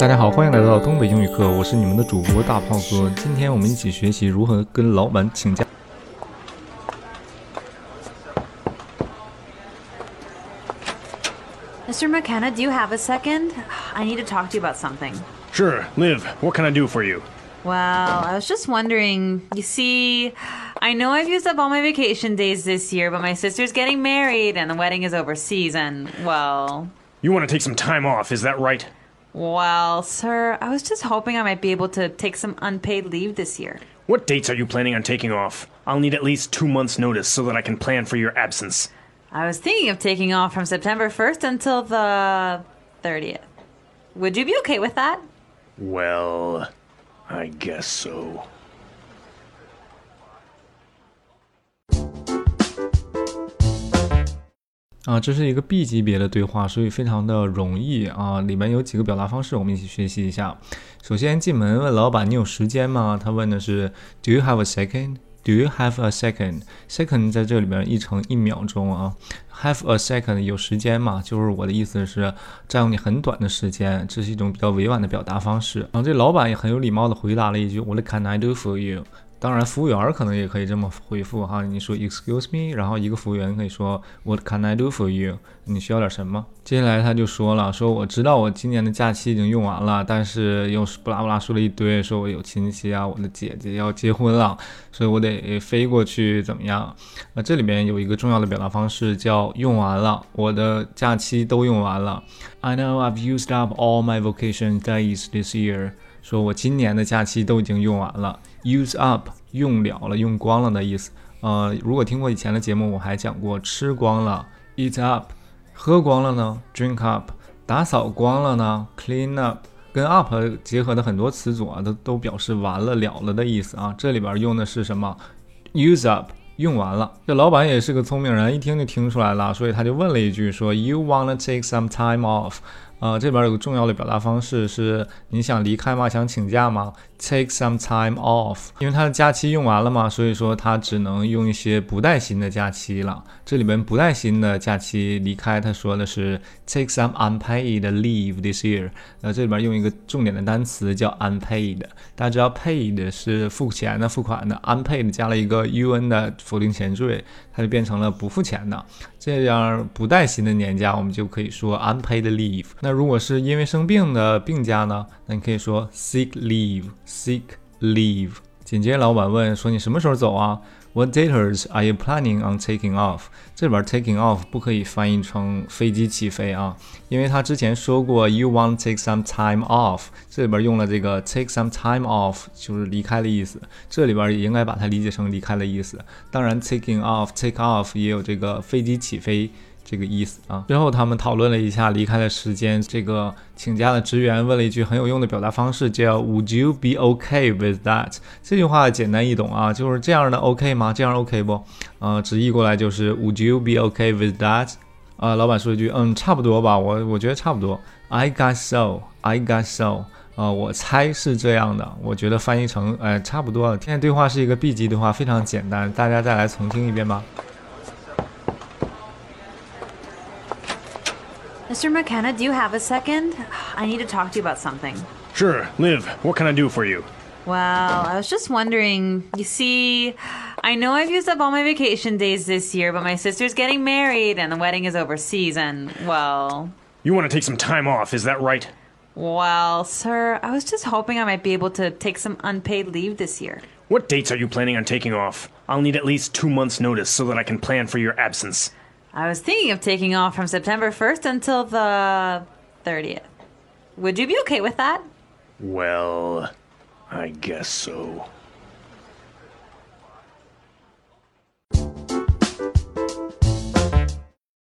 大家好，欢迎来到东北英语课，我是你们的主播大炮哥。今天我们一起学习如何跟老板请假。 Mr. McKenna, do you have a second? I need to talk to you about something. Sure, Liv, what can I do for you? Well, I was just wondering. You see, I know I've used up all my vacation days this year, but my sister's getting married and the wedding is overseas, and, well. You want to take some time off, is that right? Well, sir, I was just hoping I might be able to take some unpaid leave this year. What dates are you planning on taking off? I'll need at least two months' notice so that I can plan for your absence. I was thinking of taking off from September 1st until the 30th. Would you be okay with that? Well, I guess so. 啊，这是一个 B 级别的对话，所以非常的容易啊。里面有几个表达方式，我们一起学习一下。首先进门问老板：“你有时间吗？”他问的是 “Do you have a second? Do you have a second? Second 在这里边译成一秒钟啊。Have a second 有时间吗？就是我的意思是占用你很短的时间，这是一种比较委婉的表达方式。然后这老板也很有礼貌的回答了一句：“What can I do for you？” 当然，服务员可能也可以这么回复哈。你说 “Excuse me”，然后一个服务员可以说 “What can I do for you？” 你需要点什么？接下来他就说了：“说我知道我今年的假期已经用完了，但是又是不拉不拉说了一堆，说我有亲戚啊，我的姐姐要结婚了，所以我得飞过去，怎么样？那这里面有一个重要的表达方式叫用完了，我的假期都用完了。I know I've used up all my vacation days this year。说我今年的假期都已经用完了，use up 用了了，用光了的意思。呃，如果听过以前的节目，我还讲过吃光了，eat up，喝光了呢，drink up，打扫光了呢，clean up，跟 up 结合的很多词组啊，都都表示完了了了的意思啊。这里边用的是什么？use up，用完了。这老板也是个聪明人，一听就听出来了，所以他就问了一句说，You wanna take some time off？呃，这边有个重要的表达方式是：你想离开吗？想请假吗？Take some time off，因为他的假期用完了嘛，所以说他只能用一些不带薪的假期了。这里边不带薪的假期离开，他说的是 take some unpaid leave this year。那，这里边用一个重点的单词叫 unpaid。大家知道 paid 是付钱的、付款的，unpaid 加了一个 un 的否定前缀，它就变成了不付钱的。这样不带薪的年假，我们就可以说 unpaid leave。那如果是因为生病的病假呢？那你可以说 sick leave，sick leave。紧接着老板问说：“你什么时候走啊？”What dates are you planning on taking off？这里边 taking off 不可以翻译成飞机起飞啊，因为他之前说过 you want take some time off，这里边用了这个 take some time off 就是离开的意思，这里边也应该把它理解成离开的意思。当然 taking off take off 也有这个飞机起飞。这个意思啊。之后他们讨论了一下离开的时间。这个请假的职员问了一句很有用的表达方式，叫 Would you be okay with that？这句话简单易懂啊，就是这样的 OK 吗？这样 OK 不？呃，直译过来就是 Would you be okay with that？啊，老板说一句，嗯，差不多吧，我我觉得差不多。I guess so. I guess so. 啊，我猜是这样的。我觉得翻译成，哎，差不多了。现在对话是一个 B 级对话，非常简单，大家再来重听一遍吧。Mr. McKenna, do you have a second? I need to talk to you about something. Sure, Liv, what can I do for you? Well, I was just wondering. You see, I know I've used up all my vacation days this year, but my sister's getting married and the wedding is overseas, and, well. You want to take some time off, is that right? Well, sir, I was just hoping I might be able to take some unpaid leave this year. What dates are you planning on taking off? I'll need at least two months' notice so that I can plan for your absence. I was thinking of taking off from September 1st until the 30th. Would you be okay with that? Well, I guess so.